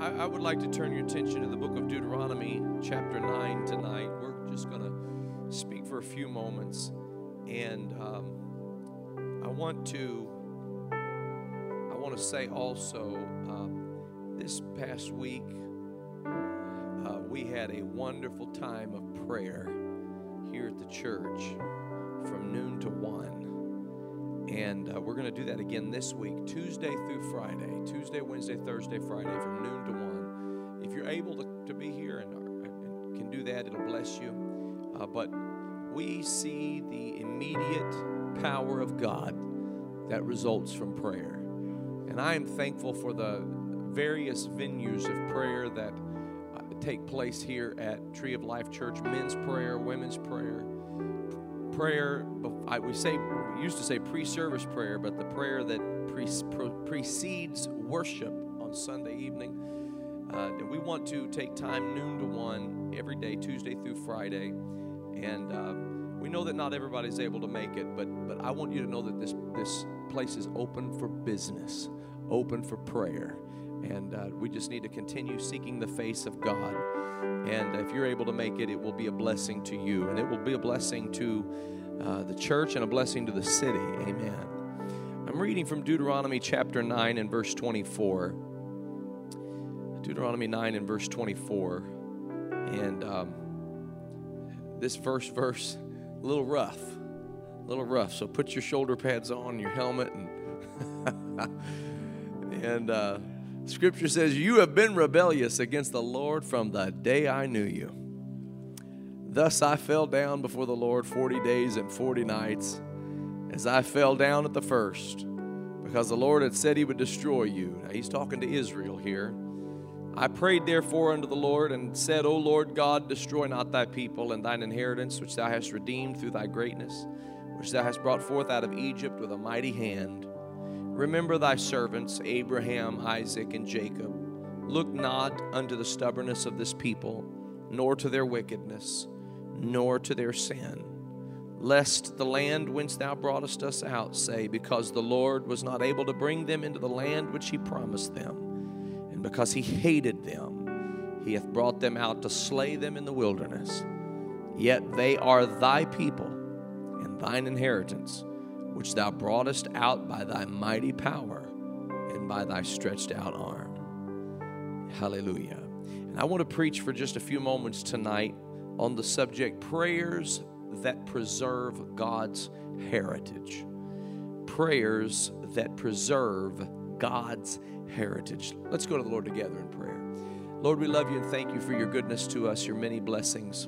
I, I would like to turn your attention to the book of Deuteronomy, chapter 9, tonight. We're just going to speak for a few moments. And um, I want to. I want to say also, um, this past week, uh, we had a wonderful time of prayer here at the church from noon to 1. And uh, we're going to do that again this week, Tuesday through Friday. Tuesday, Wednesday, Thursday, Friday, from noon to 1. If you're able to, to be here and, and can do that, it'll bless you. Uh, but we see the immediate power of God that results from prayer. And I am thankful for the various venues of prayer that uh, take place here at Tree of Life Church men's prayer, women's prayer. Prayer, we say, we used to say pre service prayer, but the prayer that pre, pre, precedes worship on Sunday evening. Uh, we want to take time noon to one every day, Tuesday through Friday. And uh, we know that not everybody's able to make it, but, but I want you to know that this, this place is open for business, open for prayer. And uh, we just need to continue seeking the face of God. And if you're able to make it, it will be a blessing to you. And it will be a blessing to uh, the church and a blessing to the city. Amen. I'm reading from Deuteronomy chapter 9 and verse 24. Deuteronomy 9 and verse 24. And um, this first verse, a little rough. A little rough. So put your shoulder pads on, your helmet, and. and uh, Scripture says, You have been rebellious against the Lord from the day I knew you. Thus I fell down before the Lord 40 days and 40 nights, as I fell down at the first, because the Lord had said he would destroy you. Now he's talking to Israel here. I prayed therefore unto the Lord and said, O Lord God, destroy not thy people and thine inheritance, which thou hast redeemed through thy greatness, which thou hast brought forth out of Egypt with a mighty hand. Remember thy servants, Abraham, Isaac, and Jacob. Look not unto the stubbornness of this people, nor to their wickedness, nor to their sin. Lest the land whence thou broughtest us out say, Because the Lord was not able to bring them into the land which he promised them, and because he hated them, he hath brought them out to slay them in the wilderness. Yet they are thy people and thine inheritance which thou broughtest out by thy mighty power and by thy stretched out arm. Hallelujah. And I want to preach for just a few moments tonight on the subject prayers that preserve God's heritage. Prayers that preserve God's heritage. Let's go to the Lord together in prayer. Lord, we love you and thank you for your goodness to us, your many blessings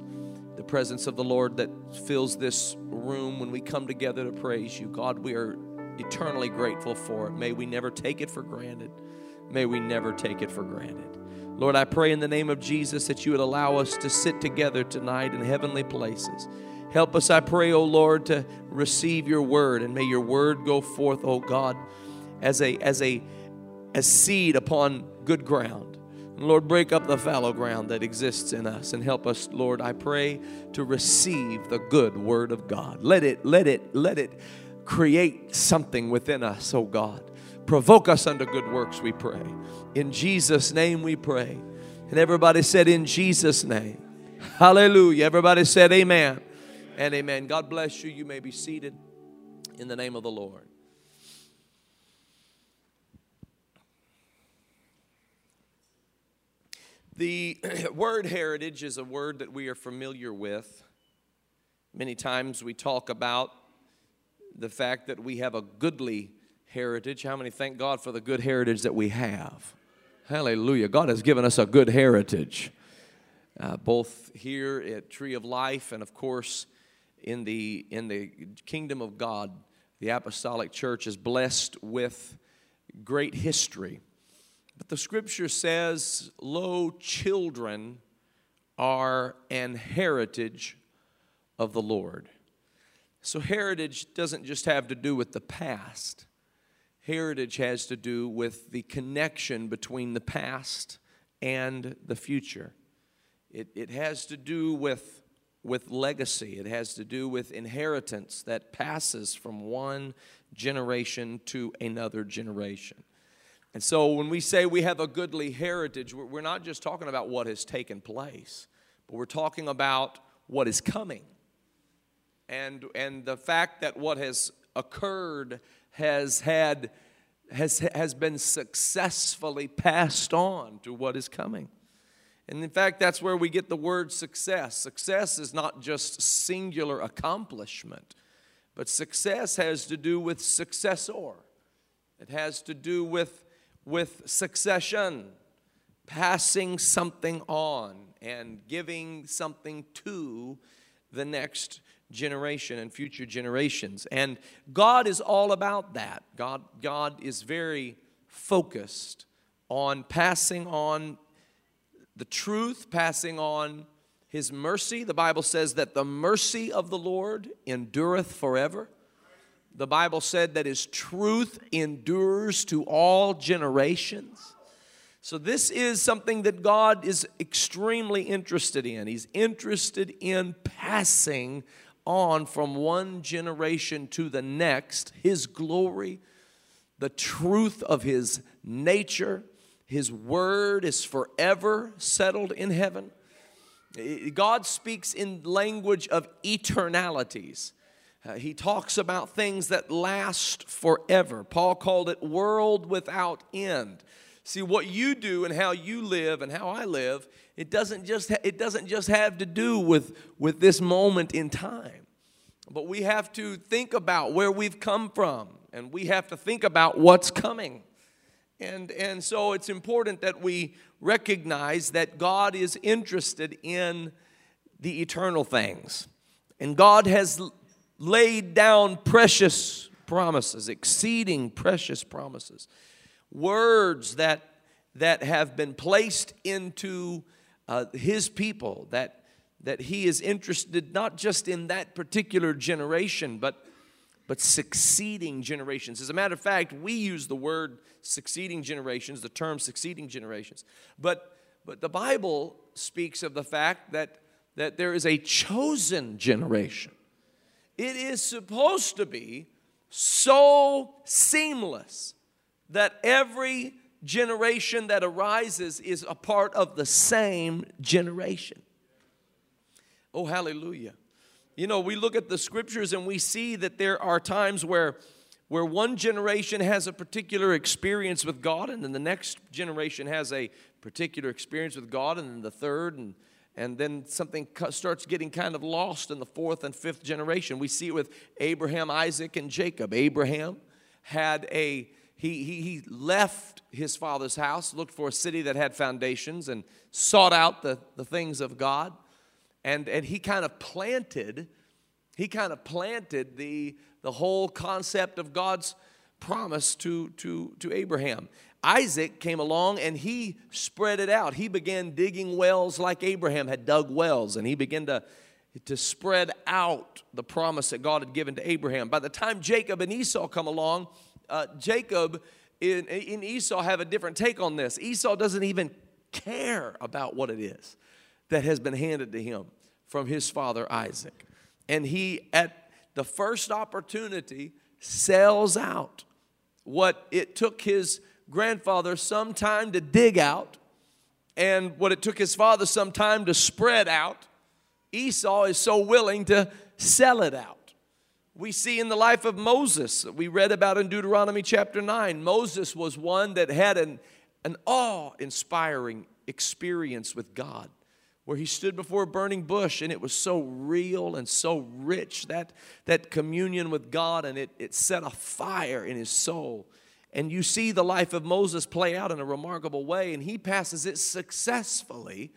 the presence of the Lord that fills this room when we come together to praise you. God, we are eternally grateful for it. May we never take it for granted. May we never take it for granted. Lord, I pray in the name of Jesus that you would allow us to sit together tonight in heavenly places. Help us, I pray, O oh Lord, to receive your word, and may your word go forth, O oh God, as a as a as seed upon good ground. Lord, break up the fallow ground that exists in us and help us, Lord, I pray, to receive the good word of God. Let it, let it, let it create something within us, oh God. Provoke us unto good works, we pray. In Jesus' name we pray. And everybody said, In Jesus' name. Hallelujah. Everybody said, Amen and amen. God bless you. You may be seated in the name of the Lord. The word heritage is a word that we are familiar with. Many times we talk about the fact that we have a goodly heritage. How many thank God for the good heritage that we have? Hallelujah. God has given us a good heritage, uh, both here at Tree of Life and, of course, in the, in the kingdom of God. The Apostolic Church is blessed with great history. But the scripture says, Lo, children are an heritage of the Lord. So, heritage doesn't just have to do with the past, heritage has to do with the connection between the past and the future. It, it has to do with, with legacy, it has to do with inheritance that passes from one generation to another generation. And so when we say we have a goodly heritage, we're not just talking about what has taken place, but we're talking about what is coming. And, and the fact that what has occurred has had has, has been successfully passed on to what is coming. And in fact, that's where we get the word success. Success is not just singular accomplishment, but success has to do with successor. It has to do with, with succession, passing something on and giving something to the next generation and future generations. And God is all about that. God, God is very focused on passing on the truth, passing on his mercy. The Bible says that the mercy of the Lord endureth forever. The Bible said that his truth endures to all generations. So, this is something that God is extremely interested in. He's interested in passing on from one generation to the next his glory, the truth of his nature. His word is forever settled in heaven. God speaks in language of eternalities. Uh, he talks about things that last forever. Paul called it world without end. See what you do and how you live and how I live it doesn't just, it doesn't just have to do with, with this moment in time, but we have to think about where we've come from and we have to think about what's coming. And, and so it's important that we recognize that God is interested in the eternal things. And God has laid down precious promises, exceeding precious promises, words that, that have been placed into uh, his people, that, that he is interested not just in that particular generation, but, but succeeding generations. As a matter of fact, we use the word succeeding generations, the term succeeding generations. But, but the Bible speaks of the fact that, that there is a chosen generation. It is supposed to be so seamless that every generation that arises is a part of the same generation. Oh, hallelujah. You know, we look at the scriptures and we see that there are times where where one generation has a particular experience with God and then the next generation has a particular experience with God and then the third and and then something starts getting kind of lost in the fourth and fifth generation. We see it with Abraham, Isaac, and Jacob. Abraham had a he, he, he left his father's house, looked for a city that had foundations, and sought out the, the things of God. And, and he kind of planted, he kind of planted the, the whole concept of God's promise to, to, to Abraham. Isaac came along and he spread it out. He began digging wells like Abraham had dug wells, and he began to, to spread out the promise that God had given to Abraham. By the time Jacob and Esau come along, uh, Jacob and, and Esau have a different take on this. Esau doesn't even care about what it is that has been handed to him from his father Isaac. And he, at the first opportunity, sells out what it took his grandfather some time to dig out and what it took his father some time to spread out. Esau is so willing to sell it out we see in the life of Moses, we read about in Deuteronomy chapter 9. Moses was one that had an, an awe inspiring experience with God, where he stood before a burning bush and it was so real and so rich that, that communion with God and it, it set a fire in his soul. And you see the life of Moses play out in a remarkable way, and he passes it successfully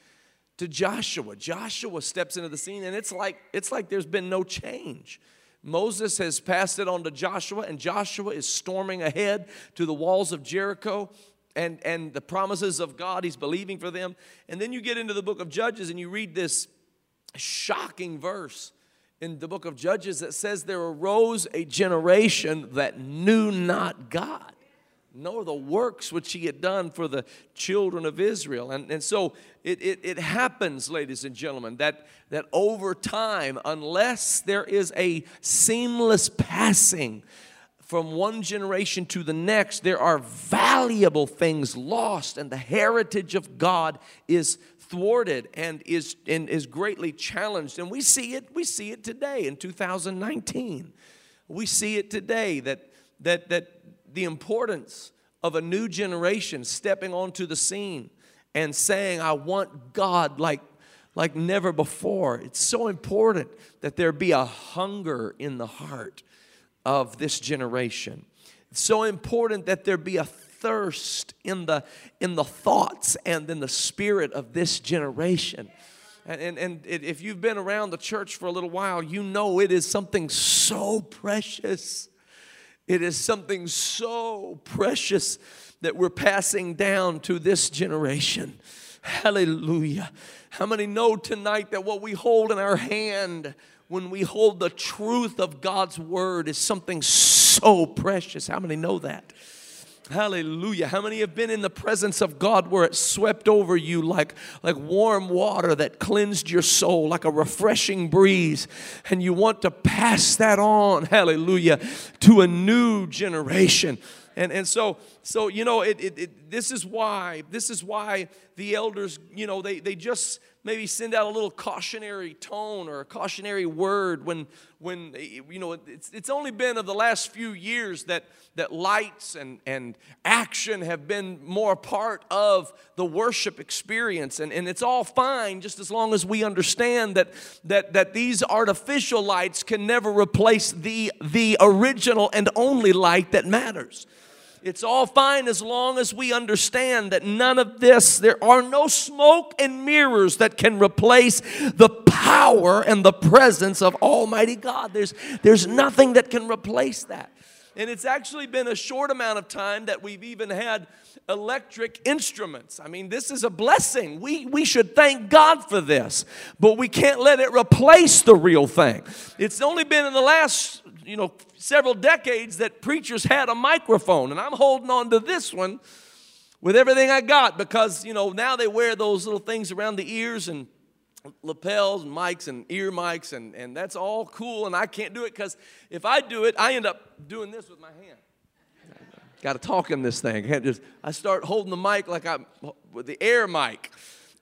to Joshua. Joshua steps into the scene, and it's like, it's like there's been no change. Moses has passed it on to Joshua, and Joshua is storming ahead to the walls of Jericho and, and the promises of God. He's believing for them. And then you get into the book of Judges and you read this shocking verse in the book of Judges that says, There arose a generation that knew not God nor the works which he had done for the children of Israel. And, and so it, it, it happens, ladies and gentlemen, that, that over time, unless there is a seamless passing from one generation to the next, there are valuable things lost, and the heritage of God is thwarted and is, and is greatly challenged. And we see it, we see it today in 2019. We see it today that, that, that the importance of a new generation stepping onto the scene and saying, I want God like, like never before. It's so important that there be a hunger in the heart of this generation. It's so important that there be a thirst in the, in the thoughts and in the spirit of this generation. And, and, and if you've been around the church for a little while, you know it is something so precious. It is something so precious that we're passing down to this generation. Hallelujah. How many know tonight that what we hold in our hand when we hold the truth of God's word is something so precious? How many know that? Hallelujah. How many have been in the presence of God where it swept over you like, like warm water that cleansed your soul, like a refreshing breeze, and you want to pass that on, hallelujah, to a new generation? And, and so, so you know, it, it, it, this is why, this is why the elders, you know, they, they just maybe send out a little cautionary tone or a cautionary word when, when you know, it's, it's only been of the last few years that, that lights and, and action have been more part of the worship experience. And, and it's all fine just as long as we understand that, that, that these artificial lights can never replace the, the original and only light that matters. It's all fine as long as we understand that none of this, there are no smoke and mirrors that can replace the power and the presence of Almighty God. There's, there's nothing that can replace that. And it's actually been a short amount of time that we've even had electric instruments. I mean, this is a blessing. We, we should thank God for this, but we can't let it replace the real thing. It's only been in the last, you know, several decades that preachers had a microphone, and I'm holding on to this one with everything I got because, you know, now they wear those little things around the ears and lapels and mics and ear mics, and, and that's all cool, and I can't do it because if I do it, I end up doing this with my hand. Got to talk in this thing. I just. I start holding the mic like I'm with the air mic,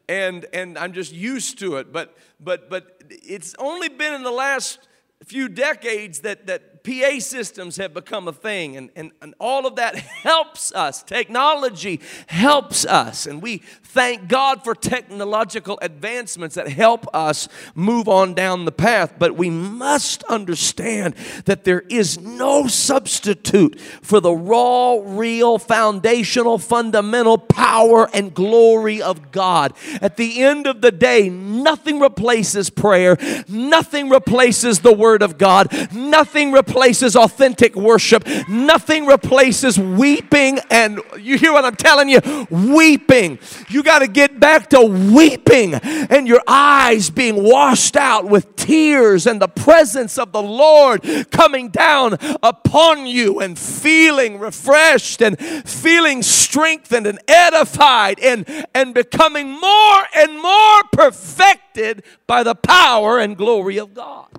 and and I'm just used to it. But but but it's only been in the last few decades that that PA systems have become a thing, and, and, and all of that helps us. Technology helps us, and we thank God for technological advancements that help us move on down the path. But we must understand that there is no substitute for the raw, real, foundational, fundamental power and glory of God. At the end of the day, nothing replaces prayer, nothing replaces the Word of God, nothing replaces replaces authentic worship. Nothing replaces weeping. And you hear what I'm telling you? Weeping. You got to get back to weeping and your eyes being washed out with tears and the presence of the Lord coming down upon you and feeling refreshed and feeling strengthened and edified and, and becoming more and more perfected by the power and glory of God.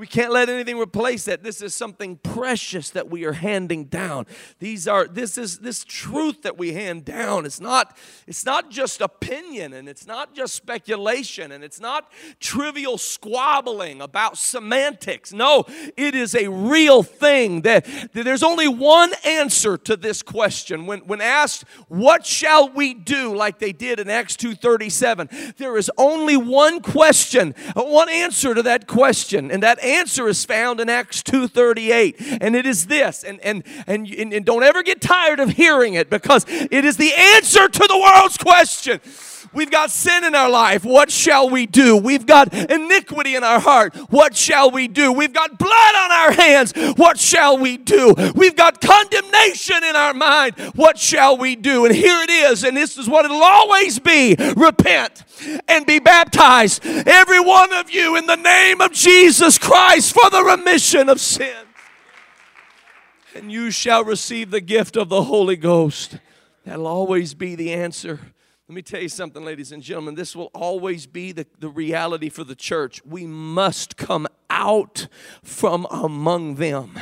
We can't let anything replace that. This is something precious that we are handing down. These are this is this truth that we hand down. It's not it's not just opinion and it's not just speculation and it's not trivial squabbling about semantics. No, it is a real thing that, that there's only one answer to this question. When when asked, what shall we do like they did in Acts 2:37, there is only one question, one answer to that question, and that answer is found in Acts 2:38. And it is this, and, and, and, and don't ever get tired of hearing it because it is the answer to the world's question. We've got sin in our life. What shall we do? We've got iniquity in our heart. What shall we do? We've got blood on our hands. What shall we do? We've got condemnation in our mind. What shall we do? And here it is, and this is what it'll always be repent and be baptized, every one of you, in the name of Jesus Christ for the remission of sin. And you shall receive the gift of the Holy Ghost. That'll always be the answer. Let me tell you something, ladies and gentlemen. This will always be the, the reality for the church. We must come out from among them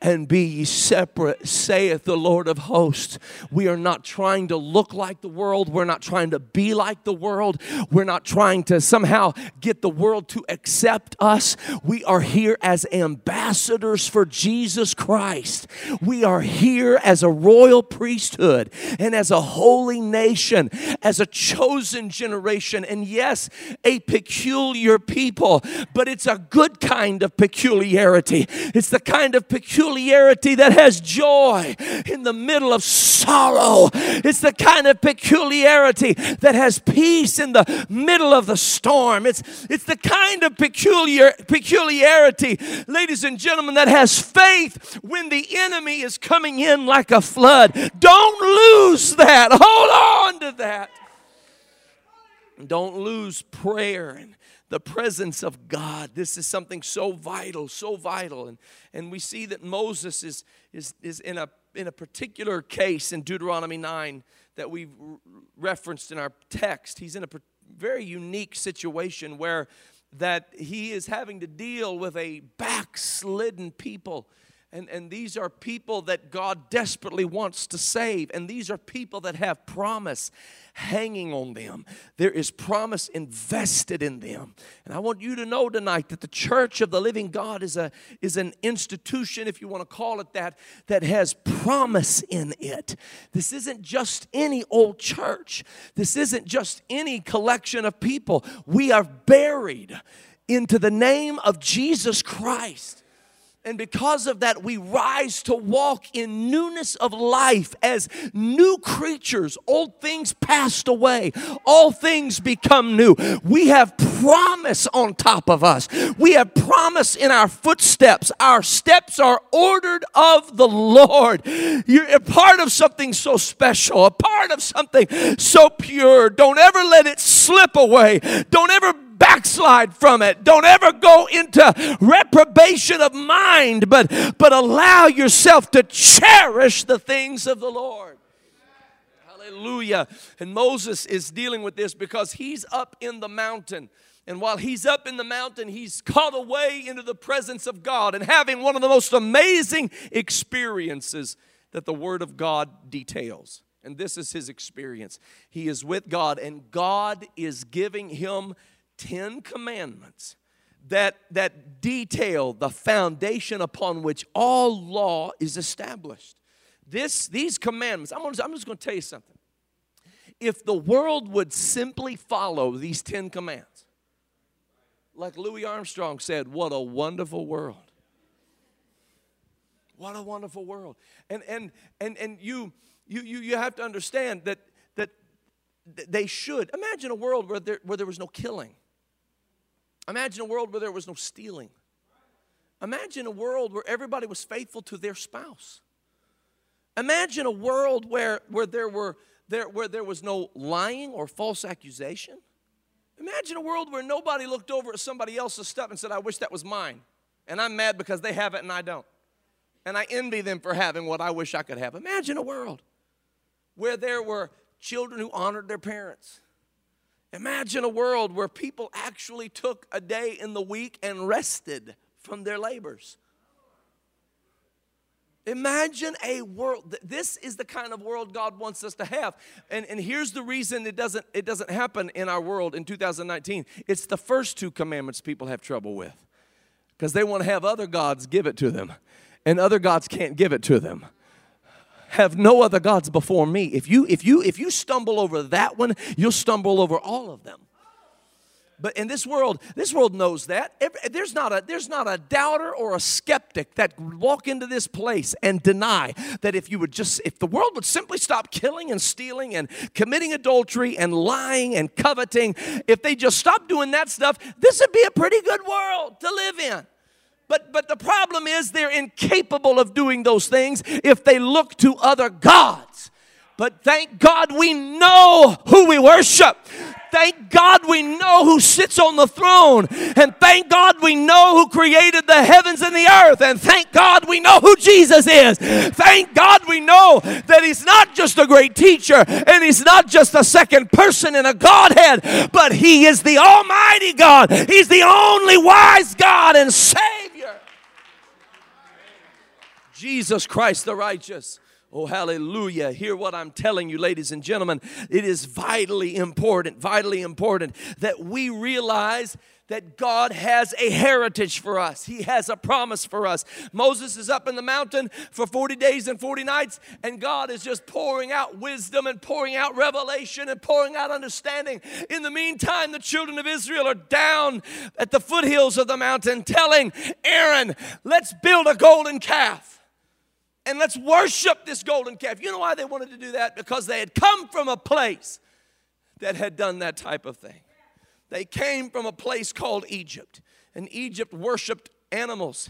and be ye separate, saith the Lord of hosts. We are not trying to look like the world. We're not trying to be like the world. We're not trying to somehow get the world to accept us. We are here as ambassadors for Jesus Christ. We are here as a royal priesthood and as a holy nation, as a chosen generation, and yes, a peculiar people, but it's a good kind of peculiarity. It's the kind of peculiarity peculiarity that has joy in the middle of sorrow. It's the kind of peculiarity that has peace in the middle of the storm. It's, it's the kind of peculiar, peculiarity, ladies and gentlemen, that has faith when the enemy is coming in like a flood. Don't lose that. Hold on to that. Don't lose prayer and the presence of God. This is something so vital, so vital. And, and we see that Moses is, is, is in, a, in a particular case in Deuteronomy 9 that we've referenced in our text. He's in a very unique situation where that he is having to deal with a backslidden people and, and these are people that God desperately wants to save. And these are people that have promise hanging on them. There is promise invested in them. And I want you to know tonight that the church of the living God is, a, is an institution, if you want to call it that, that has promise in it. This isn't just any old church, this isn't just any collection of people. We are buried into the name of Jesus Christ. And because of that, we rise to walk in newness of life as new creatures. Old things passed away, all things become new. We have promise on top of us, we have promise in our footsteps. Our steps are ordered of the Lord. You're a part of something so special, a part of something so pure. Don't ever let it slip away. Don't ever backslide from it. Don't ever go into reprobation of mind, but, but allow yourself to cherish the things of the Lord. Hallelujah. And Moses is dealing with this because he's up in the mountain. And while he's up in the mountain, he's caught away into the presence of God and having one of the most amazing experiences that the Word of God details. And this is his experience. He is with God, and God is giving him 10 commandments that, that detail the foundation upon which all law is established. This, these commandments, I'm, gonna, I'm just going to tell you something. If the world would simply follow these 10 commands, like Louis Armstrong said, what a wonderful world. What a wonderful world. And, and, and, and you, you, you, you have to understand that, that they should. Imagine a world where there, where there was no killing Imagine a world where there was no stealing. Imagine a world where everybody was faithful to their spouse. Imagine a world where, where, there, were, there, where there was no lying or false accusation. Imagine a world where nobody looked over at somebody else's stuff and said, I wish that was mine. And I'm mad because they have it and I don't. And I envy them for having what I wish I could have. Imagine a world where there were children who honored their parents Imagine a world where people actually took a day in the week and rested from their labors. Imagine a world. This is the kind of world God wants us to have. And, and here's the reason it doesn't, it doesn't happen in our world in 2019 it's the first two commandments people have trouble with because they want to have other gods give it to them, and other gods can't give it to them have no other gods before me. If you if you if you stumble over that one, you'll stumble over all of them. But in this world, this world knows that. There's not a there's not a doubter or a skeptic that walk into this place and deny that if you would just if the world would simply stop killing and stealing and committing adultery and lying and coveting, if they just stop doing that stuff, this would be a pretty good world to live in. But, but the problem is they're incapable of doing those things if they look to other gods. But thank God we know who we worship. Thank God we know who sits on the throne. And thank God we know who created the heavens and the earth. And thank God we know who Jesus is. Thank God we know that He's not just a great teacher and He's not just a second person in a Godhead, but He is the Almighty God. He's the only wise God and Savior. Jesus Christ the righteous. Oh, hallelujah. Hear what I'm telling you, ladies and gentlemen. It is vitally important, vitally important that we realize that God has a heritage for us. He has a promise for us. Moses is up in the mountain for 40 days and 40 nights, and God is just pouring out wisdom and pouring out revelation and pouring out understanding. In the meantime, the children of Israel are down at the foothills of the mountain telling Aaron, let's build a golden calf and let's worship this golden calf. You know why they wanted to do that? Because they had come from a place that had done that type of thing. They came from a place called Egypt, and Egypt worshiped animals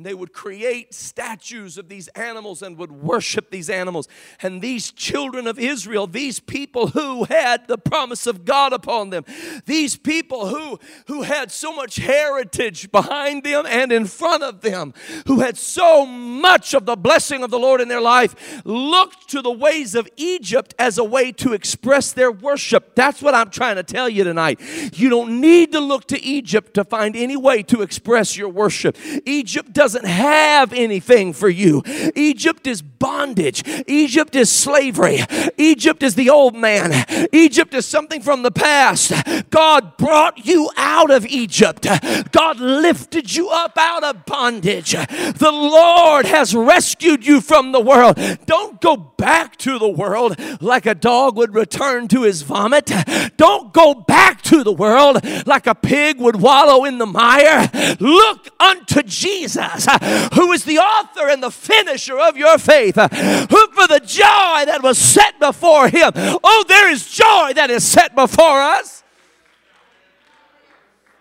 and they would create statues of these animals and would worship these animals. And these children of Israel, these people who had the promise of God upon them, these people who, who had so much heritage behind them and in front of them, who had so much of the blessing of the Lord in their life, looked to the ways of Egypt as a way to express their worship. That's what I'm trying to tell you tonight. You don't need to look to Egypt to find any way to express your worship. Egypt doesn't have anything for you. Egypt is bondage. Egypt is slavery. Egypt is the old man. Egypt is something from the past. God brought you out of Egypt. God lifted you up out of bondage. The Lord has rescued you from the world. Don't go back to the world like a dog would return to his vomit. Don't go back to the world like a pig would wallow in the mire. Look unto Jesus Uh, who is the author and the finisher of your faith, uh, who for the joy that was set before him, oh, there is joy that is set before us.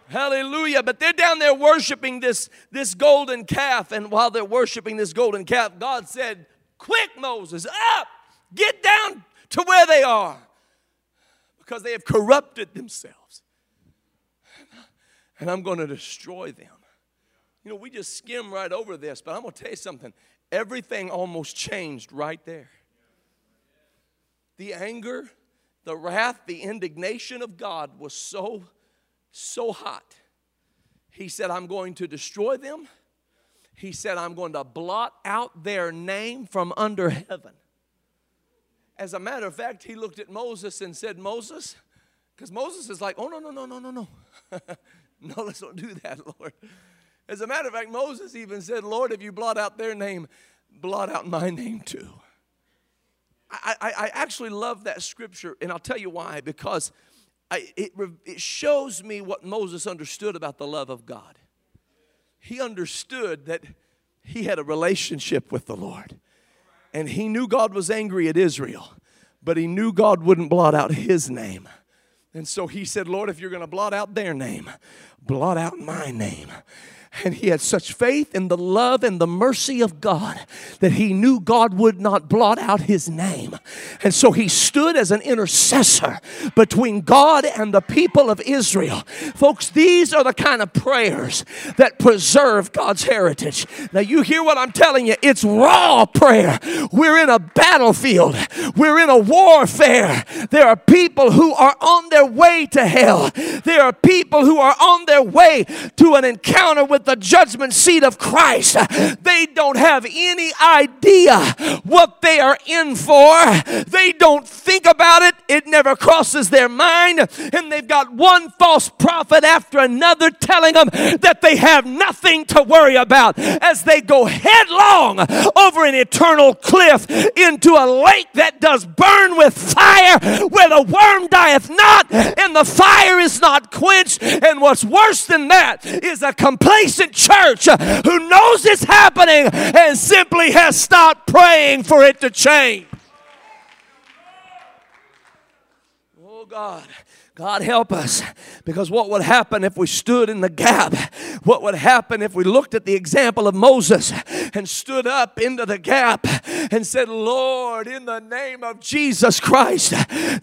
Hallelujah. But they're down there worshiping this, this golden calf. And while they're worshiping this golden calf, God said, Quick, Moses, up, get down to where they are. Because they have corrupted themselves. And I'm going to destroy them. You know, we just skim right over this, but I'm going to tell you something. Everything almost changed right there. The anger, the wrath, the indignation of God was so, so hot. He said, I'm going to destroy them. He said, I'm going to blot out their name from under heaven. As a matter of fact, he looked at Moses and said, Moses, because Moses is like, oh, no, no, no, no, no, no. no, let's not do that, Lord. As a matter of fact, Moses even said, Lord, if you blot out their name, blot out my name too. I, I, actually love that scripture, and I'll tell you why. Because I, it, it shows me what Moses understood about the love of God. He understood that he had a relationship with the Lord, and he knew God was angry at Israel, but he knew God wouldn't blot out his name. And so he said, Lord, if you're going to blot out their name, blot out my name. And he had such faith in the love and the mercy of God that he knew God would not blot out his name. And so he stood as an intercessor between God and the people of Israel. Folks, these are the kind of prayers that preserve God's heritage. Now, you hear what I'm telling you, it's raw prayer. We're in a battlefield, we're in a warfare. There are people who are on their way to hell, there are people who are on their way to an encounter with the judgment seat of Christ. They don't have any idea what they are in for. They don't think about it. It never crosses their mind. And they've got one false prophet after another telling them that they have nothing to worry about as they go headlong over an eternal cliff into a lake that does burn with fire where the worm dieth not and the fire is not quenched. And what's worse than that is a complacent church who knows it's happening and simply has stopped praying for it to change. Oh God. God help us. Because what would happen if we stood in the gap? What would happen if we looked at the example of Moses and stood up into the gap and said, Lord, in the name of Jesus Christ,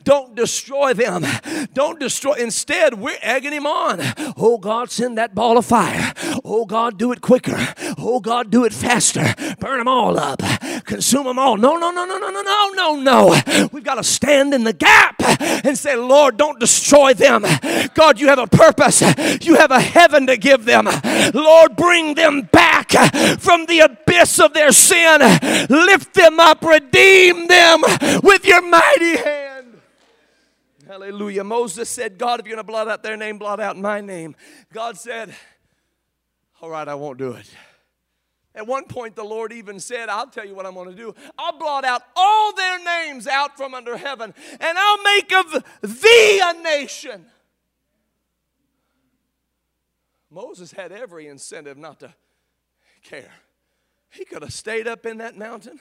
don't destroy them. Don't destroy. Instead, we're egging him on. Oh God, send that ball of fire. Oh God, do it quicker. Oh God, do it faster. Burn them all up, consume them all. No, no, no, no, no, no, no, no, no. We've got to stand in the gap and say, Lord, don't destroy them. God, you have a purpose. You have a heaven to give them. Lord, bring them back from the abyss of their sin. Lift them up, redeem them with your mighty hand. Hallelujah. Moses said, God, if you're going to blot out their name, blot out my name. God said, All right, I won't do it. At one point, the Lord even said, I'll tell you what I'm going to do. I'll blot out all their names out from under heaven, and I'll make of thee a nation. Moses had every incentive not to care. He could have stayed up in that mountain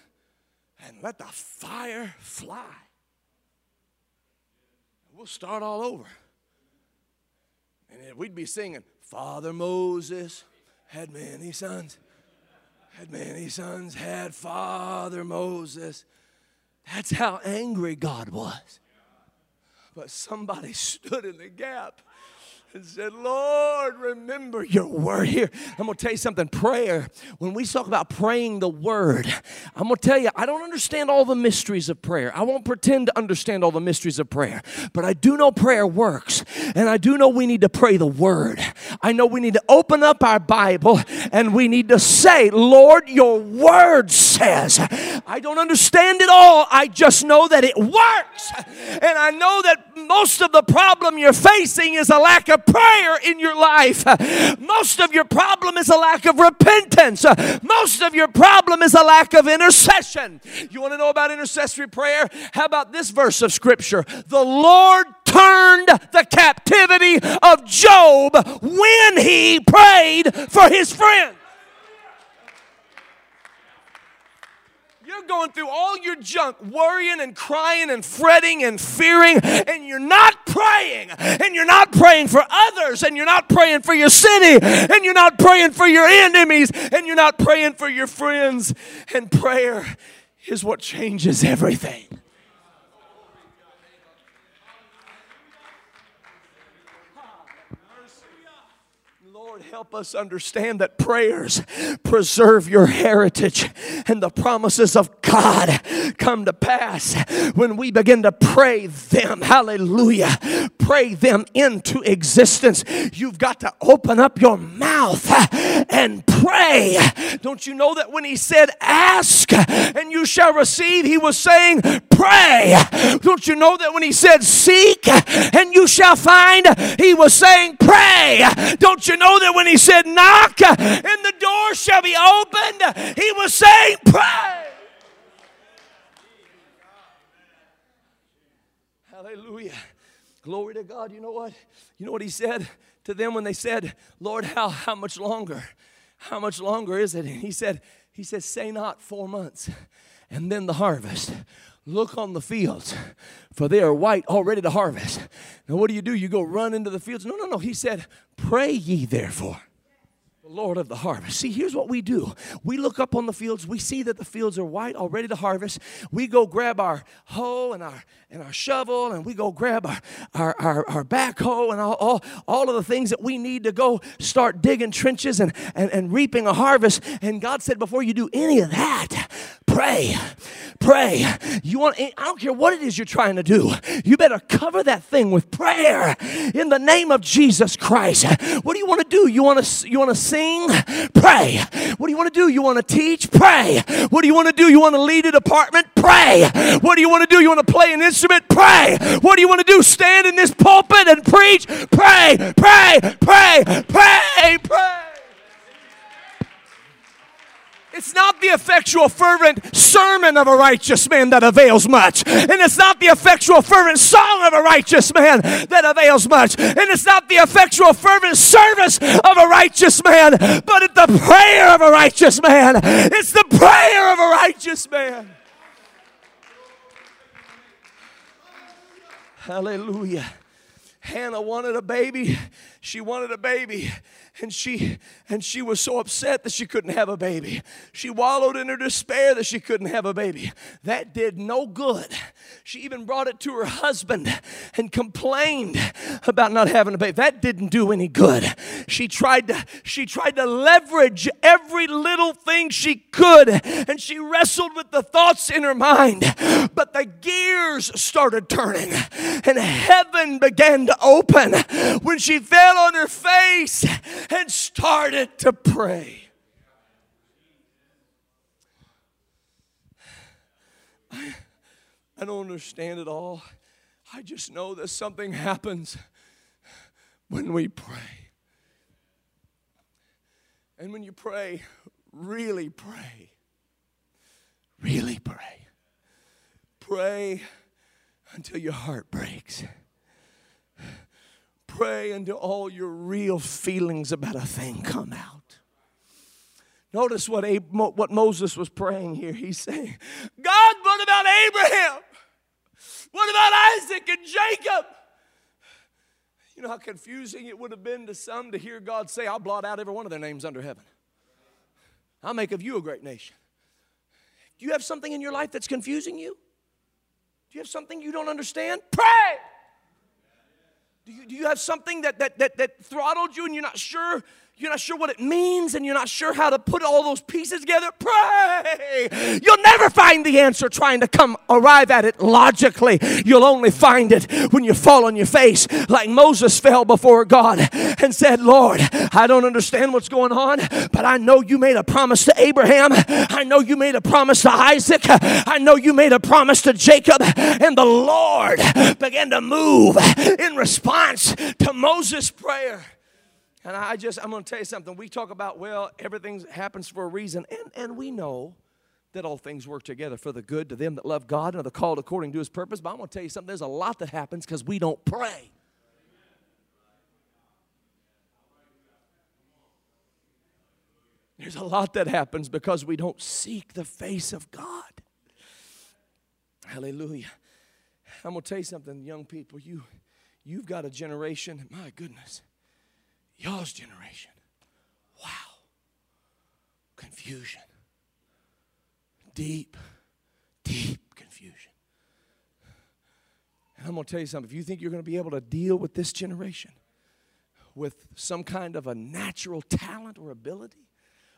and let the fire fly. We'll start all over. And we'd be singing, Father Moses had many sons had many sons, had Father Moses. That's how angry God was. But somebody stood in the gap and said, Lord, remember your word here. I'm going to tell you something prayer, when we talk about praying the word, I'm going to tell you, I don't understand all the mysteries of prayer. I won't pretend to understand all the mysteries of prayer, but I do know prayer works, and I do know we need to pray the word. I know we need to open up our Bible and we need to say, Lord, your word says. I don't understand it all, I just know that it works. And I know that most of the problem you're facing is a lack of prayer in your life. Most of your problem is a lack of repentance. Most of your problem is a lack of intercession. You want to know about intercessory prayer? How about this verse of scripture? The Lord turned the captivity of Job when he prayed for his friends. You're going through all your junk, worrying and crying and fretting and fearing, and you're not praying. And you're not praying for others, and you're not praying for your city, and you're not praying for your enemies, and you're not praying for your friends. And prayer is what changes everything. Lord, help us understand that prayers preserve your heritage and the promises of God come to pass when we begin to pray them. Hallelujah. Pray them into existence. You've got to open up your mouth and pray. Don't you know that when he said, Ask and you shall receive, he was saying, Pray. Don't you know that when he said, Seek and you shall find, he was saying, Pray. Don't you know that? that when he said, Knock and the door shall be opened, he was saying, Pray. Hallelujah. Glory to God. You know what? You know what he said to them when they said, Lord, how, how much longer? How much longer is it? And he said, He said, Say not four months, and then the harvest. Look on the fields, for they are white, all ready to harvest. Now, what do you do? You go run into the fields? No, no, no. He said, Pray ye therefore the Lord of the harvest. See, here's what we do. We look up on the fields, we see that the fields are white, all ready to harvest. We go grab our hoe and our and our shovel, and we go grab our, our, our, our backhoe and all, all, all of the things that we need to go start digging trenches and, and, and reaping a harvest. And God said, before you do any of that, pray. Pray. You want I don't care what it is you're trying to do. You better cover that thing with prayer in the name of Jesus Christ. What do you want to do? You want to you want to sing? Pray. What do you want to do? You want to teach? Pray. What do you want to do? You want to lead a department? Pray. What do you want to do? You want to play an instrument? Pray. What do you want to do? Stand in this pulpit and preach? Pray. Pray. Pray. Pray. Pray. It's not the effectual, fervent sermon of a righteous man that avails much. And it's not the effectual, fervent song of a righteous man that avails much. And it's not the effectual, fervent service of a righteous man, but it's the prayer of a righteous man. It's the prayer of a righteous man. Hallelujah. Hannah wanted a baby. She wanted a baby. And she and she was so upset that she couldn't have a baby. She wallowed in her despair that she couldn't have a baby. That did no good. She even brought it to her husband and complained about not having a baby. That didn't do any good. She tried to she tried to leverage every little thing she could and she wrestled with the thoughts in her mind. But the gears started turning and heaven began to open when she fell on her face and started to pray. I, don't understand it all. I just know that something happens when we pray. And when you pray, really pray. Really pray. Pray until your heart breaks. Pray until all your real feelings about a thing come out. Notice what, Ab- what Moses was praying here. He's saying, God, what about Abraham? What about Isaac and Jacob? You know how confusing it would have been to some to hear God say, I'll blot out every one of their names under heaven. I'll make of you a great nation. Do you have something in your life that's confusing you? Do you have something you don't understand? Pray. Do you, do you have something that, that, that, that throttled you and you're not sure you're not sure what it means and you're not sure how to put all those pieces together, pray. You'll never find the answer trying to come arrive at it logically. You'll only find it when you fall on your face, like Moses fell before God and said, Lord, I don't understand what's going on, but I know you made a promise to Abraham. I know you made a promise to Isaac. I know you made a promise to Jacob. And the Lord began to move in response to Moses' prayer. And I just, I'm going to tell you something. We talk about, well, everything happens for a reason. And, and we know that all things work together for the good to them that love God and are the called according to his purpose. But I'm going to tell you something. There's a lot that happens because we don't pray. There's a lot that happens because we don't seek the face of God. Hallelujah. I'm going to tell you something, young people. You, you've got a generation, my goodness Y'all's generation. Wow. Confusion. Deep, deep confusion. And I'm going to tell you something. If you think you're going to be able to deal with this generation with some kind of a natural talent or ability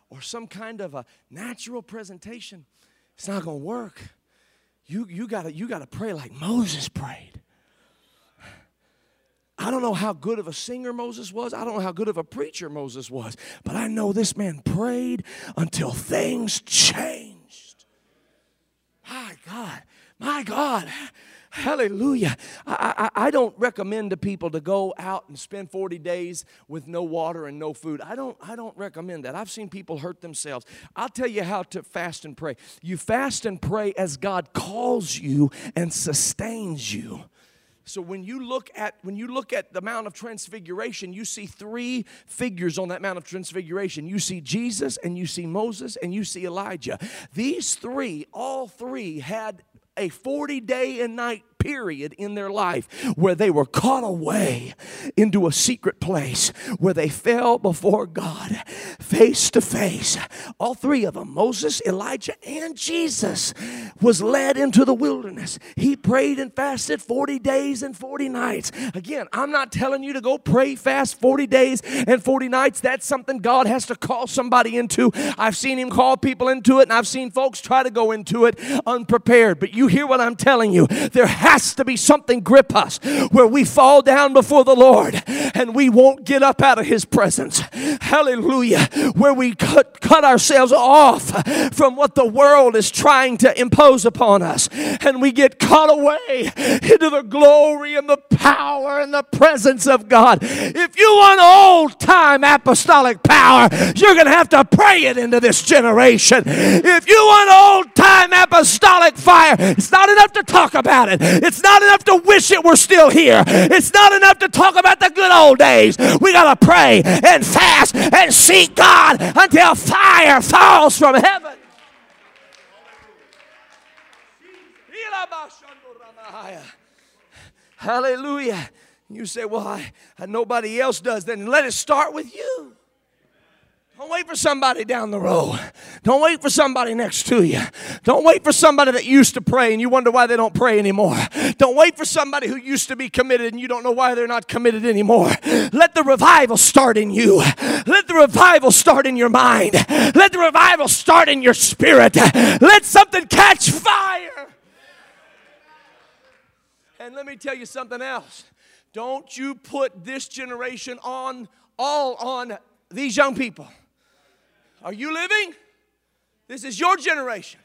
or some kind of a natural presentation, it's not going to work. You, you got you to pray like Moses prayed. I don't know how good of a singer Moses was. I don't know how good of a preacher Moses was. But I know this man prayed until things changed. My God, my God. Hallelujah. I, I, I, don't recommend to people to go out and spend 40 days with no water and no food. I don't, I don't recommend that. I've seen people hurt themselves. I'll tell you how to fast and pray. You fast and pray as God calls you and sustains you. So when you look at when you look at the Mount of Transfiguration, you see three figures on that Mount of Transfiguration. You see Jesus and you see Moses and you see Elijah. These three, all three had a 40 day and night period in their life where they were caught away into a secret place where they fell before God face to face. All three of them, Moses, Elijah, and Jesus, was led into the wilderness. He prayed and fasted 40 days and 40 nights. Again, I'm not telling you to go pray fast 40 days and 40 nights. That's something God has to call somebody into. I've seen him call people into it, and I've seen folks try to go into it unprepared. But you hear what I'm telling you. There has to be something grip us where we fall down before the Lord and we won't get up out of His presence. Hallelujah. Where we cut, cut ourselves off from what the world is trying to impose upon us and we get caught away into the glory and the power and the presence of God. If you want old time apostolic power, you're going to have to pray it into this generation. If you want old time apostolic fire, it's not enough to talk about it. It's not enough to wish it were still here. It's not enough to talk about the good old days. We got to pray and fast and seek God until fire falls from heaven. Hallelujah. You say, Well, I, nobody else does. Then let it start with you. Don't wait for somebody down the road. Don't wait for somebody next to you. Don't wait for somebody that used to pray and you wonder why they don't pray anymore. Don't wait for somebody who used to be committed and you don't know why they're not committed anymore. Let the revival start in you. Let the revival start in your mind. Let the revival start in your spirit. Let something catch fire. And let me tell you something else. Don't you put this generation on all on these young people. Are you living? This is your generation.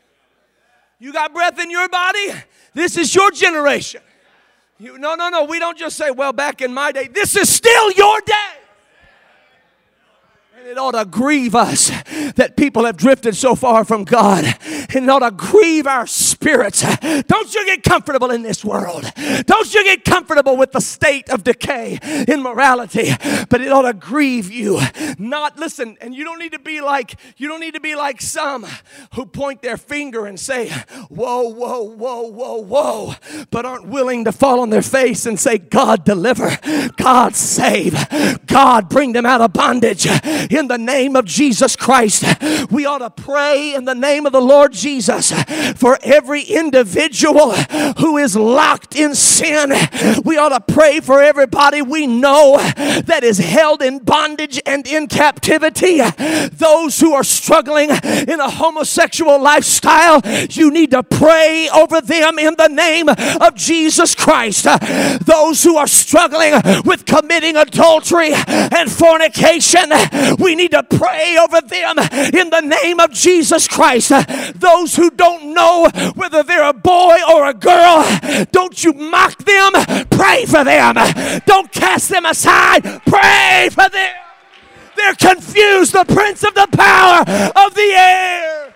You got breath in your body? This is your generation. You, no, no, no. We don't just say, well, back in my day. This is still your day. And it ought to grieve us that people have drifted so far from God. And it ought to grieve our spirits. Don't you get comfortable in this world. Don't you get comfortable with the state of decay in morality. But it ought to grieve you. Not listen, and you don't need to be like you don't need to be like some who point their finger and say, whoa, whoa, whoa, whoa, whoa, but aren't willing to fall on their face and say, God deliver, God save, God bring them out of bondage in the name of Jesus Christ. We ought to pray in the name of the Lord Jesus for every individual who is locked in sin. We ought to pray for everybody we know that is held in bondage and in captivity. Those who are struggling in a homosexual lifestyle, you need to pray over them in the name of Jesus Christ. Those who are struggling with committing adultery and fornication, we need to pray over them in the name of Jesus Christ. Those who don't know whether they're a boy or a girl, don't you mock them, pray for them. Don't cast them aside, pray for them. They're confused. The prince of the power of the air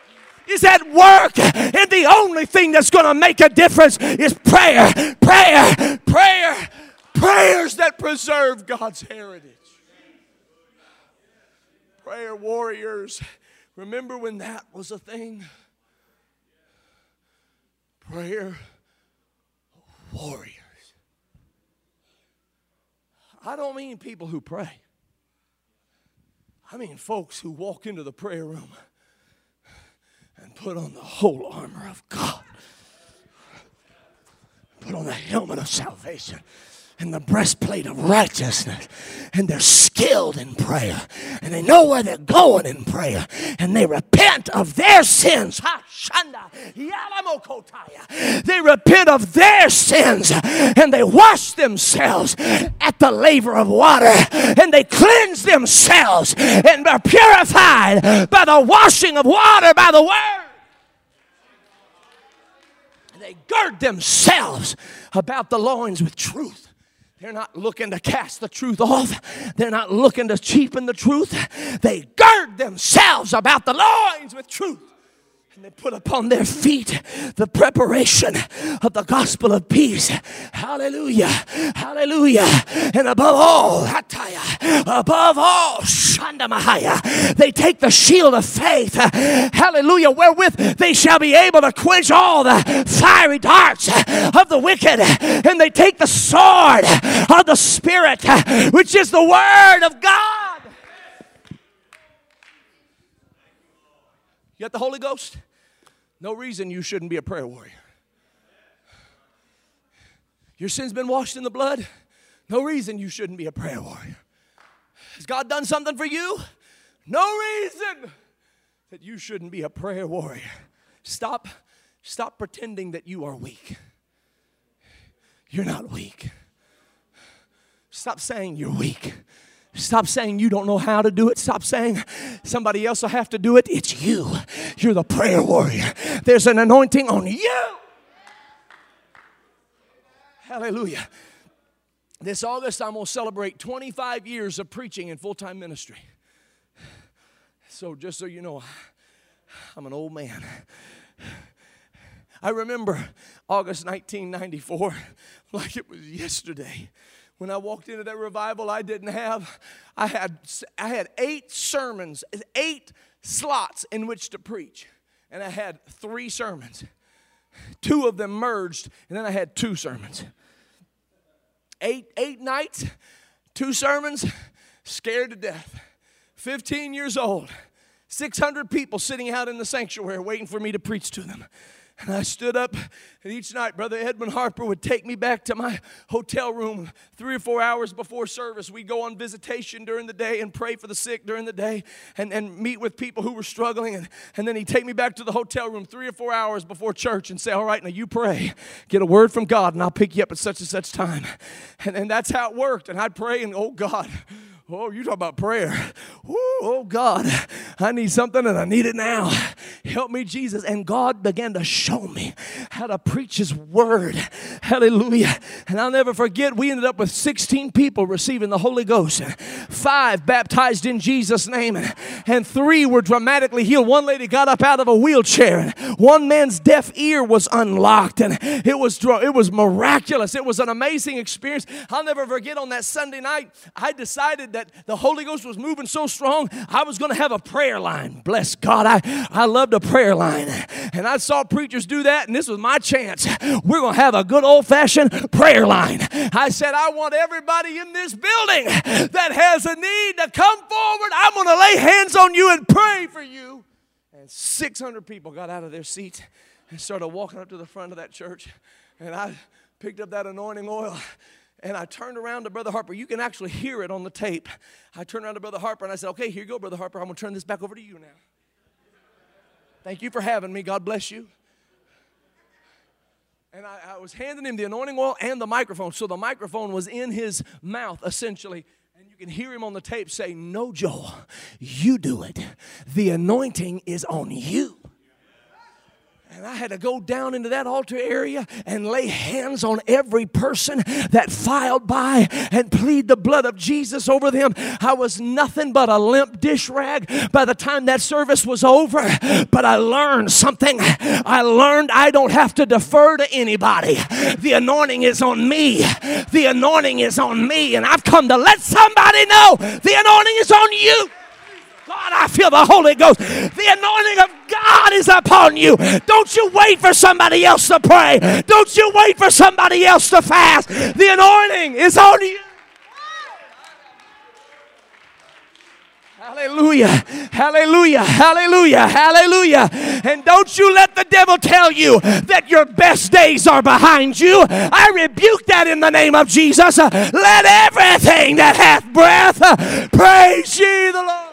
is at work, and the only thing that's going to make a difference is prayer, prayer, prayer, prayers that preserve God's heritage prayer warriors. Remember when that was a thing? Prayer warriors. I don't mean people who pray. I mean folks who walk into the prayer room and put on the whole armor of God. Put on the helmet of salvation and the breastplate of righteousness. And they're skilled in prayer. And they know where they're going in prayer. And they repent of their sins. They repent of their sins. And they wash themselves at the laver of water. And they cleanse themselves and are purified by the washing of water by the word they gird themselves about the loins with truth. They're not looking to cast the truth off. They're not looking to cheapen the truth. They gird themselves about the loins with truth. And they put upon their feet the preparation of the gospel of peace. Hallelujah. Hallelujah. And above all, above all, Shandamahaya, they take the shield of faith. Hallelujah. Wherewith they shall be able to quench all the fiery darts of the wicked. And they take the sword of the Spirit, which is the word of God. You got the Holy Ghost? No reason you shouldn't be a prayer warrior. Your sin's been washed in the blood. No reason you shouldn't be a prayer warrior. Has God done something for you? No reason that you shouldn't be a prayer warrior. Stop stop pretending that you are weak. You're not weak. Stop saying you're weak. Stop saying you don't know how to do it. Stop saying somebody else will have to do it. It's you. You're the prayer warrior. There's an anointing on you. Hallelujah. This August, I'm going to celebrate 25 years of preaching in full time ministry. So, just so you know, I'm an old man. I remember August 1994 like it was yesterday when I walked into that revival, I didn't have, I had, I had eight sermons, eight slots in which to preach. And I had three sermons. Two of them merged, and then I had two sermons. Eight, eight nights, two sermons, scared to death 15 years old, 600 people sitting out in the sanctuary waiting for me to preach to them. And I stood up, and each night, Brother Edmund Harper would take me back to my hotel room three or four hours before service. We'd go on visitation during the day and pray for the sick during the day and, and meet with people who were struggling. And, and then he'd take me back to the hotel room three or four hours before church and say, All right, now you pray, get a word from God, and I'll pick you up at such and such time. And, and that's how it worked. And I'd pray, and oh God, Oh, you talk about prayer. Ooh, oh, God, I need something and I need it now. Help me, Jesus. And God began to show me how to preach His word. Hallelujah. And I'll never forget, we ended up with 16 people receiving the Holy Ghost, five baptized in Jesus' name, and three were dramatically healed. One lady got up out of a wheelchair, and one man's deaf ear was unlocked, and it was, it was miraculous. It was an amazing experience. I'll never forget on that Sunday night, I decided that the Holy Ghost was moving so strong, I was going to have a prayer line. Bless God. I, I loved a prayer line. And I saw preachers do that, and this was my chance. We're going to have a good old fashioned prayer line. I said, I want everybody in this building that has a need to come forward. I'm going to lay hands on you and pray for you. And 600 people got out of their seats and started walking up to the front of that church. And I picked up that anointing oil and I turned around to Brother Harper. You can actually hear it on the tape. I turned around to Brother Harper and I said, Okay, here you go, Brother Harper. I'm going to turn this back over to you now. Thank you for having me. God bless you. And I, I, was handing him the anointing oil and the microphone. So the microphone was in his mouth, essentially. And you can hear him on the tape say, No, Joel, you do it. The anointing is on you. And I had to go down into that altar area and lay hands on every person that filed by and plead the blood of Jesus over them. I was nothing but a limp dish rag by the time that service was over. But I learned something. I learned I don't have to defer to anybody. The anointing is on me. The anointing is on me. And I've come to let somebody know the anointing is on you. God, I feel the Holy Ghost. The anointing of is upon you. Don't you wait for somebody else to pray. Don't you wait for somebody else to fast. The anointing is on you. Hallelujah, hallelujah, hallelujah, hallelujah. And don't you let the devil tell you that your best days are behind you. I rebuke that in the name of Jesus. Let everything that hath breath praise ye the Lord.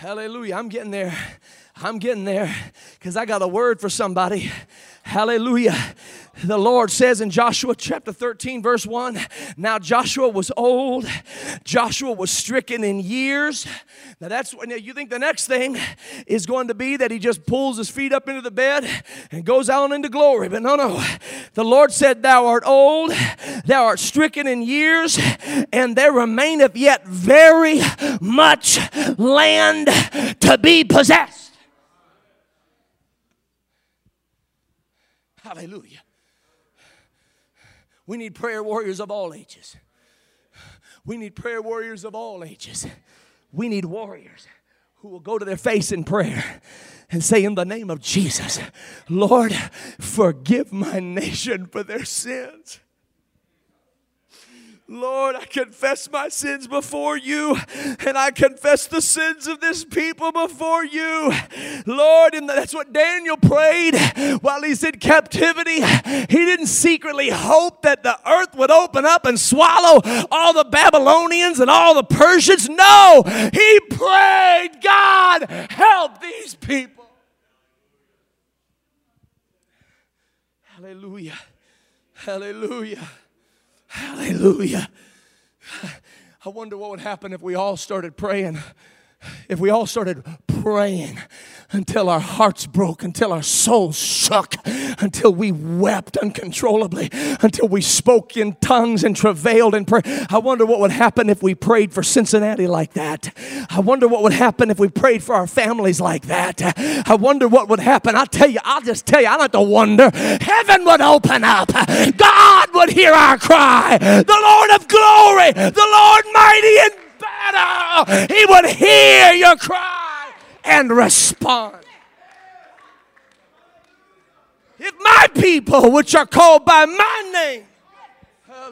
Hallelujah. I'm getting there. I'm getting there because I got a word for somebody. Hallelujah. The Lord says in Joshua chapter 13, verse 1 Now Joshua was old, Joshua was stricken in years. Now that's when you think the next thing is going to be that he just pulls his feet up into the bed and goes out into glory. But no, no. The Lord said, Thou art old, thou art stricken in years, and there remaineth yet very much land to be possessed. Hallelujah. We need prayer warriors of all ages. We need prayer warriors of all ages. We need warriors who will go to their face in prayer and say, In the name of Jesus, Lord, forgive my nation for their sins. Lord, I confess my sins before you, and I confess the sins of this people before you. Lord, and that's what Daniel prayed while he's in captivity. He didn't secretly hope that the earth would open up and swallow all the Babylonians and all the Persians. No, he prayed, God, help these people. Hallelujah. Hallelujah. Hallelujah. I wonder what would happen if we all started praying. If we all started praying until our hearts broke, until our souls shook, until we wept uncontrollably, until we spoke in tongues and travailed in prayer. I wonder what would happen if we prayed for Cincinnati like that. I wonder what would happen if we prayed for our families like that. I wonder what would happen. I'll tell you, I'll just tell you, I don't have to wonder. Heaven would open up, God would hear our cry. The Lord of glory, the Lord mighty in battle, He would hear your cry and respond. If my people, which are called by my name,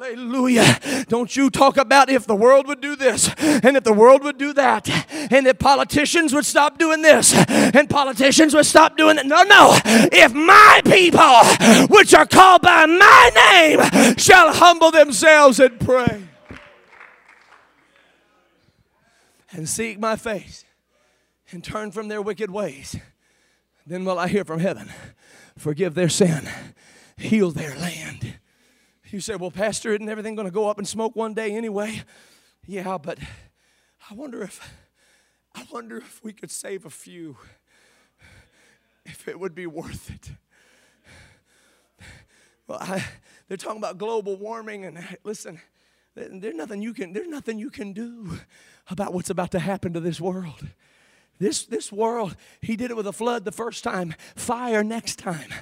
Hallelujah. Don't you talk about if the world would do this and if the world would do that and if politicians would stop doing this and politicians would stop doing that. No, no. If my people, which are called by my name, shall humble themselves and pray and seek my face and turn from their wicked ways, then will I hear from heaven, forgive their sin, heal their land. You say, well, Pastor, isn't everything going to go up in smoke one day anyway? Yeah, but I wonder if I wonder if we could save a few, if it would be worth it. Well, I, they're talking about global warming, and listen, there's nothing you can there's nothing you can do about what's about to happen to this world. This, this world, he did it with a flood the first time, fire next time.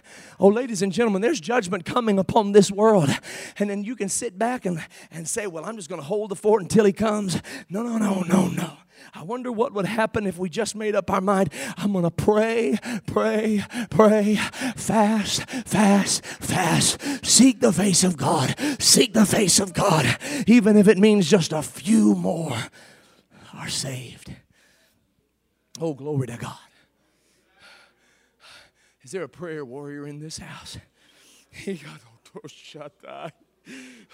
Oh, ladies and gentlemen, there's judgment coming upon this world. And then you can sit back and, and say, Well, I'm just going to hold the fort until he comes. No, no, no, no, no. I wonder what would happen if we just made up our mind. I'm going to pray, pray, pray, fast, fast, fast. Seek the face of God. Seek the face of God, even if it means just a few more are saved. Oh, glory to God. Is there a prayer warrior in this house?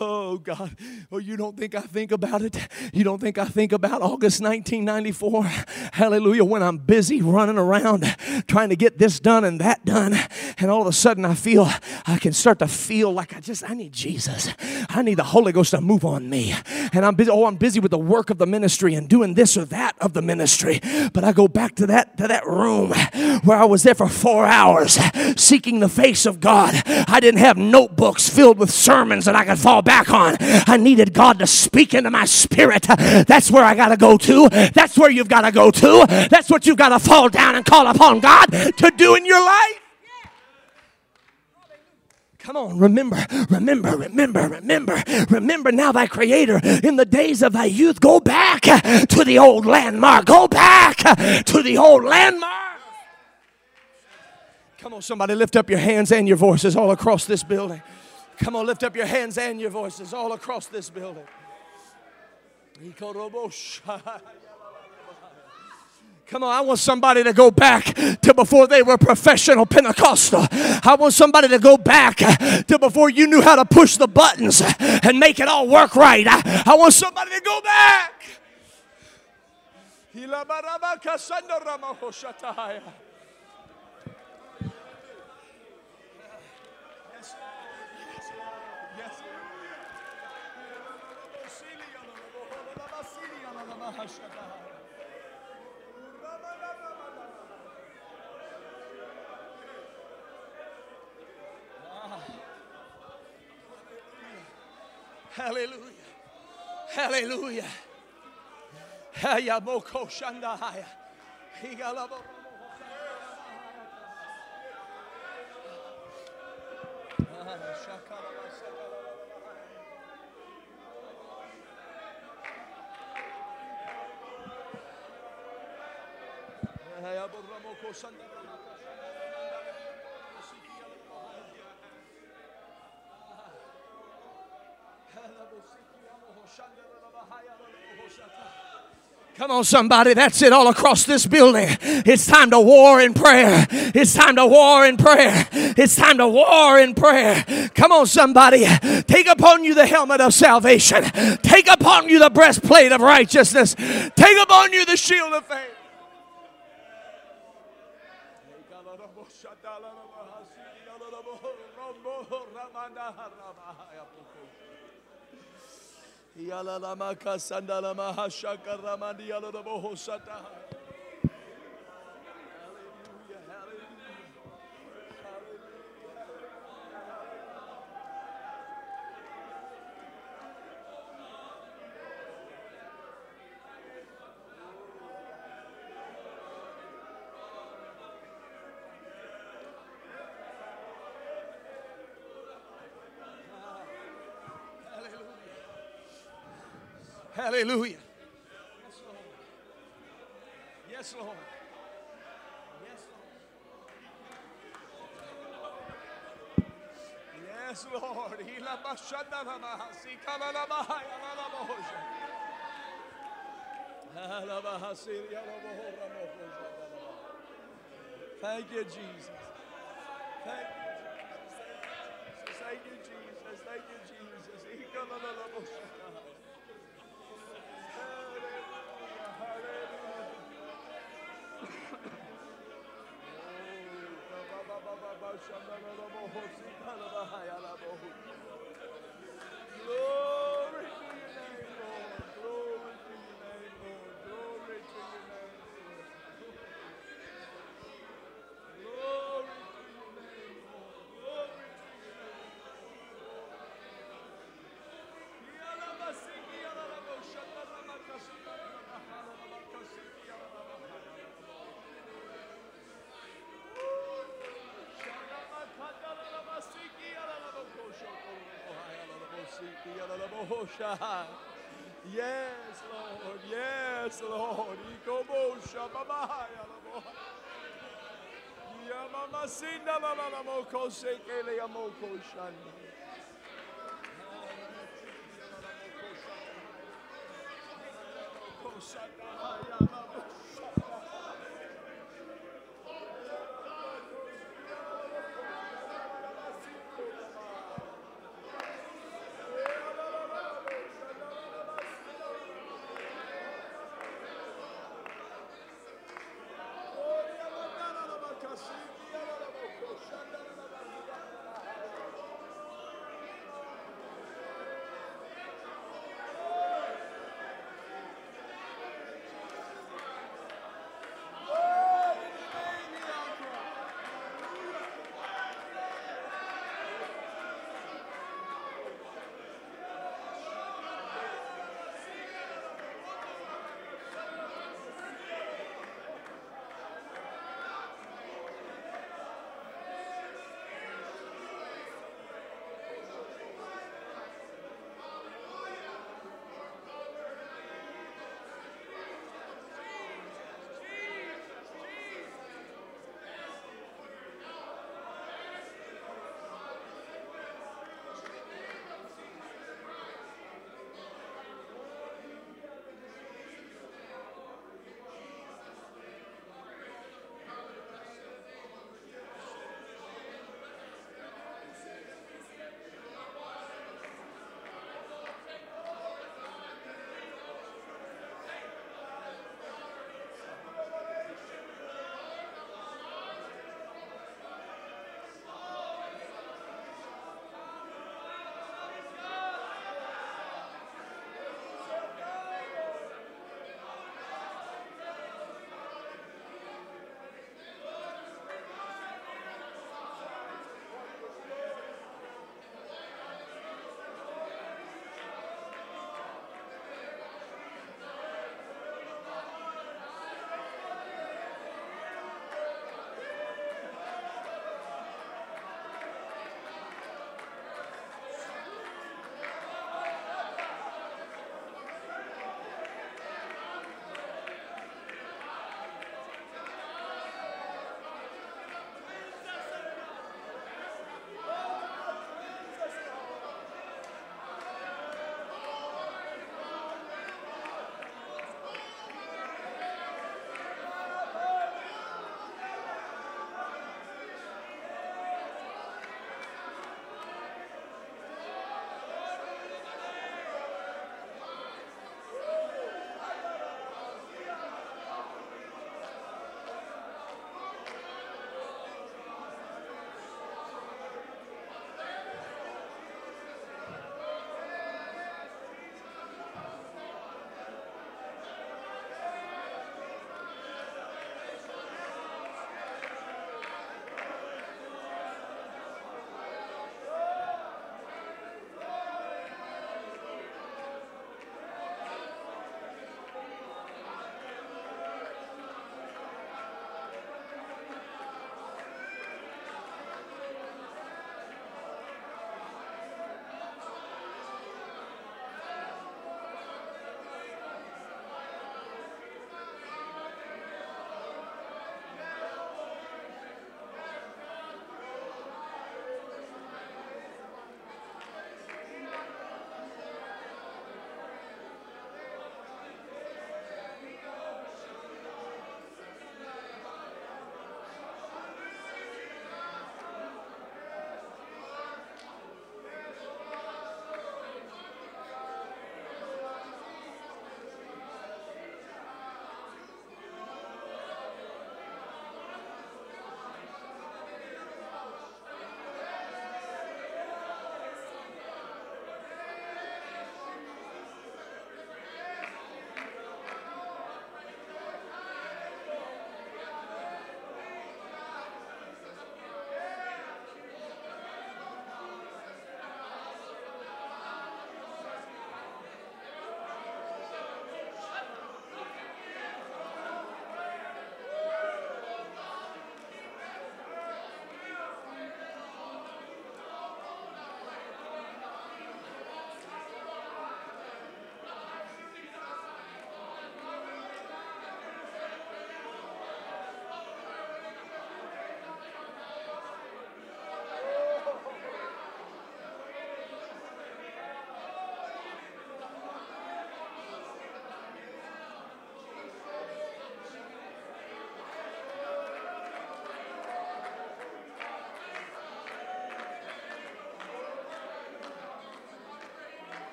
Oh God. Oh, you don't think I think about it? You don't think I think about August 1994? Hallelujah. When I'm busy running around trying to get this done and that done. And all of a sudden I feel, I can start to feel like I just, I need Jesus. I need the Holy Ghost to move on me. And I'm busy, oh, I'm busy with the work of the ministry and doing this or that of the ministry. But I go back to that, to that room where I was there for four hours seeking the face of God. I didn't have notebooks filled with sermons that I could fall back on. I needed God to speak into my spirit. That's where I got to go to. That's where you've got to go to. That's what you've got to fall down and call upon God to do in your life. Come on, remember, remember, remember, remember, remember now thy creator in the days of thy youth. Go back to the old landmark. Go back to the old landmark. Come on, somebody lift up your hands and your voices all across this building. Come on, lift up your hands and your voices all across this building. Come on, I want somebody to go back to before they were professional Pentecostal. I want somebody to go back to before you knew how to push the buttons and make it all work right. I, I want somebody to go back. Ah. Hallelujah. Hallelujah. Hayaboko Shandahaya. Higalabo. Ah, Hayaborramoko Come on, somebody. That's it all across this building. It's time to war in prayer. It's time to war in prayer. It's time to war in prayer. Come on, somebody. Take upon you the helmet of salvation. Take upon you the breastplate of righteousness. Take upon you the shield of faith. Yalalama sandalama hashaka ramandi yalabo sata. Hallelujah. Yes, Lord. Yes, Lord. Yes, Yes, Lord. La bahaya. Thank you, Jesus. Thank you, Jesus. Thank you, Jesus. Thank you, Jesus. Glory Yes, Lord. Yes, Lord. Ikobosha babaya labo. Yamama sinda la la la.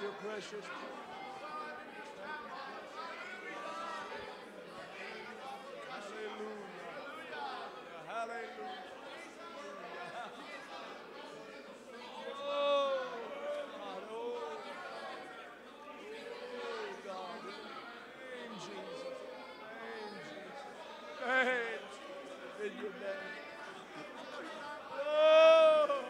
Thank you, precious. Hallelujah. Hallelujah. Oh, God. Oh, oh, God. Name Jesus. Name Jesus. Name Jesus. In your name. Oh.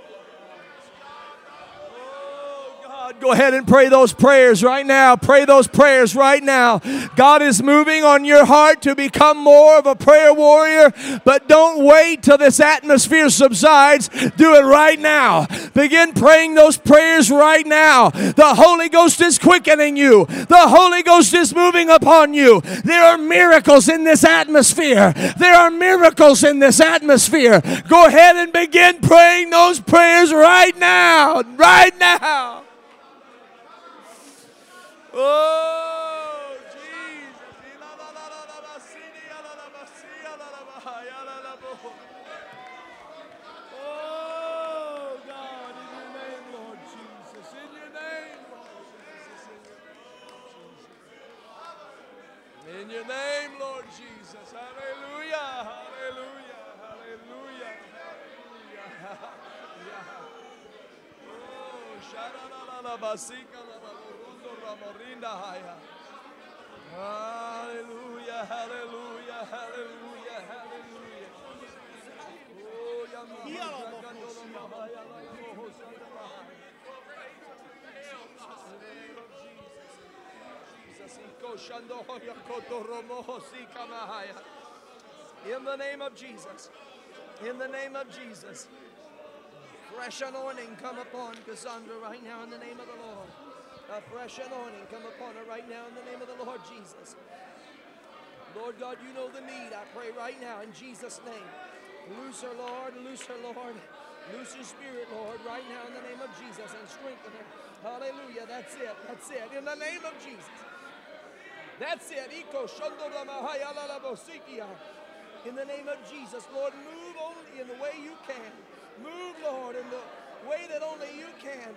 Oh, God, go ahead and pray those prayers right now. Pray those prayers right now. God is moving on your heart to become more of a prayer warrior, but don't wait till this atmosphere subsides. Do it right now. Begin praying those prayers right now. The Holy Ghost is quickening you, the Holy Ghost is moving upon you. There are miracles in this atmosphere. There are miracles in this atmosphere. Go ahead and begin praying those prayers right now. Right now. Oh, Jesus. Oh, God, in your name, Lord Jesus. In your name, Lord Jesus. In your name, Lord Jesus. Hallelujah. Hallelujah. Hallelujah. Hallelujah. Oh, basika-la-la-la-rondo, ramorinda-haya. Hallelujah, hallelujah, hallelujah, hallelujah. Oh, yama-ha-ya-ka-no-lo-ma-ha-ya, la-la-mo-ho-sa-da-la-haya. Jesus, iko-shando-ho-ya-koto-romo-ho-sika-ma-haya. In the name of Jesus. In the name of Jesus. Fresh anointing come upon Cassandra right now in the name of the Lord. A fresh anointing come upon her right now in the name of the Lord Jesus. Lord God, you know the need. I pray right now in Jesus' name. Loose her, Lord. Loose her, Lord. Loose her spirit, Lord, right now in the name of Jesus and strengthen her. Hallelujah. That's it. That's it. In the name of Jesus. That's it. In the name of Jesus, Lord, move only in the way you can. Move, Lord, in the way that only you can.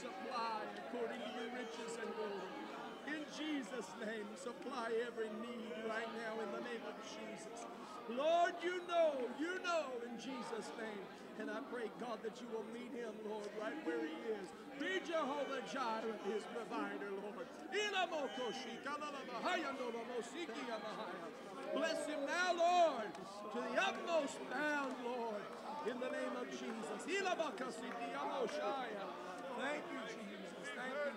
Supply according to your riches and glory. In Jesus' name, supply every need right now in the name of Jesus. Lord, you know, you know in Jesus' name. And I pray, God, that you will meet him, Lord, right where he is. Be Jehovah Jireh, his provider, Lord. Bless him now, Lord, to the utmost bound, Lord, in the name of Jesus. Thank you, Jesus. Thank you,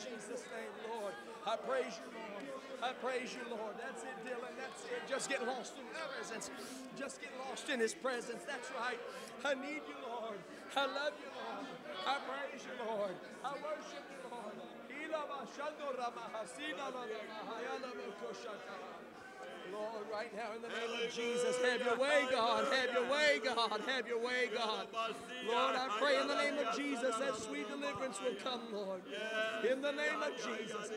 Jesus. Name, Lord. I praise you, Lord. I praise you, Lord. That's it, Dylan. That's it. Just get lost in His presence. Just get lost in His presence. That's right. I need you, Lord. I love you, Lord. I praise you, Lord. I worship you, Lord. Lord, right now in the name of Jesus, have your way, God. Have your way, God. Have your way, God. Lord, I pray in the name of Jesus that sweet deliverance will come, Lord. In the name of Jesus.